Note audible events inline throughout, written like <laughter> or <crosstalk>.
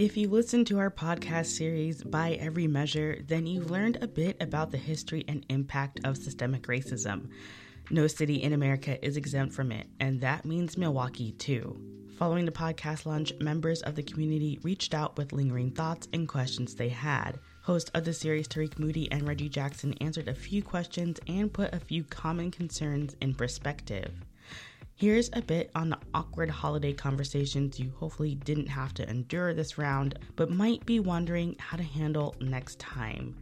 If you listen to our podcast series by every measure, then you've learned a bit about the history and impact of systemic racism. No city in America is exempt from it, and that means Milwaukee too. Following the podcast launch, members of the community reached out with lingering thoughts and questions they had. Hosts of the series, Tarik Moody and Reggie Jackson answered a few questions and put a few common concerns in perspective. Here's a bit on the awkward holiday conversations you hopefully didn't have to endure this round, but might be wondering how to handle next time.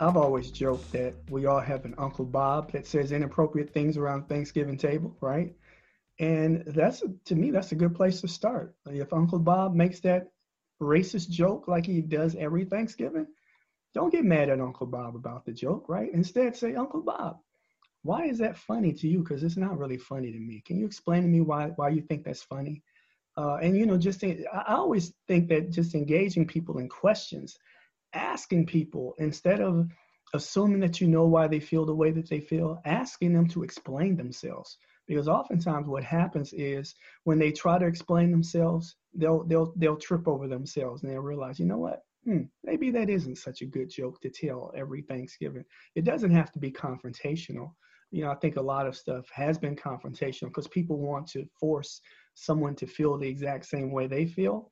I've always joked that we all have an Uncle Bob that says inappropriate things around Thanksgiving table, right? And that's to me, that's a good place to start. If Uncle Bob makes that racist joke like he does every Thanksgiving, don't get mad at Uncle Bob about the joke, right? Instead, say, Uncle Bob, why is that funny to you? Because it's not really funny to me. Can you explain to me why why you think that's funny? Uh, and you know, just I always think that just engaging people in questions, asking people instead of assuming that you know why they feel the way that they feel, asking them to explain themselves. Because oftentimes what happens is when they try to explain themselves, they'll they'll they'll trip over themselves and they'll realize, you know what? Hmm, maybe that isn't such a good joke to tell every Thanksgiving. It doesn't have to be confrontational you know, I think a lot of stuff has been confrontational because people want to force someone to feel the exact same way they feel,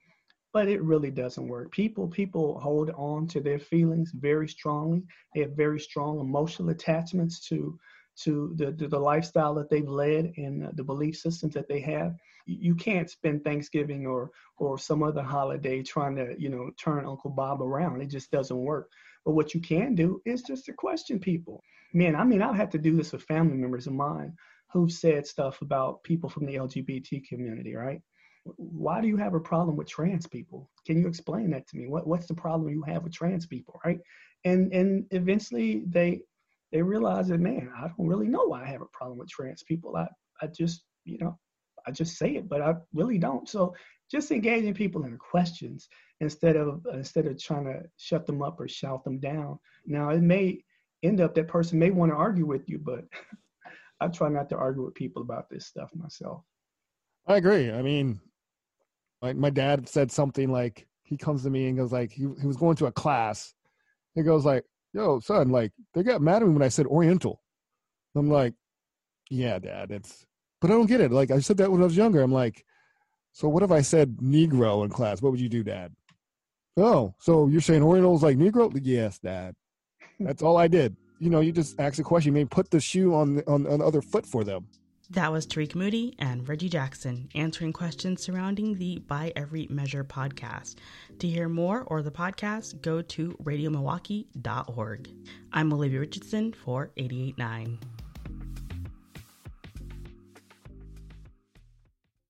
but it really doesn't work. People people hold on to their feelings very strongly. They have very strong emotional attachments to to the, the, the lifestyle that they've led and the belief systems that they have. You can't spend Thanksgiving or or some other holiday trying to you know turn Uncle Bob around. It just doesn't work. But what you can do is just to question people. Man, I mean, I've had to do this with family members of mine who've said stuff about people from the LGBT community, right? Why do you have a problem with trans people? Can you explain that to me? What what's the problem you have with trans people, right? And and eventually they they realize that man, I don't really know why I have a problem with trans people. I I just, you know, I just say it, but I really don't. So just engaging people in questions instead of instead of trying to shut them up or shout them down. Now it may end up that person may want to argue with you, but <laughs> I try not to argue with people about this stuff myself. I agree. I mean, like my dad said something like he comes to me and goes like he, he was going to a class. He goes like, "Yo, son, like they got mad at me when I said Oriental." I'm like, "Yeah, dad, it's." But I don't get it. Like I said that when I was younger. I'm like, so what if I said Negro in class? What would you do, Dad? Oh, so you're saying Oriental's like Negro? Yes, Dad. That's all I did. You know, you just ask a question. You may put the shoe on on, on the other foot for them. That was Tarik Moody and Reggie Jackson answering questions surrounding the By Every Measure podcast. To hear more or the podcast, go to radiomilwaukee.org. I'm Olivia Richardson for 889.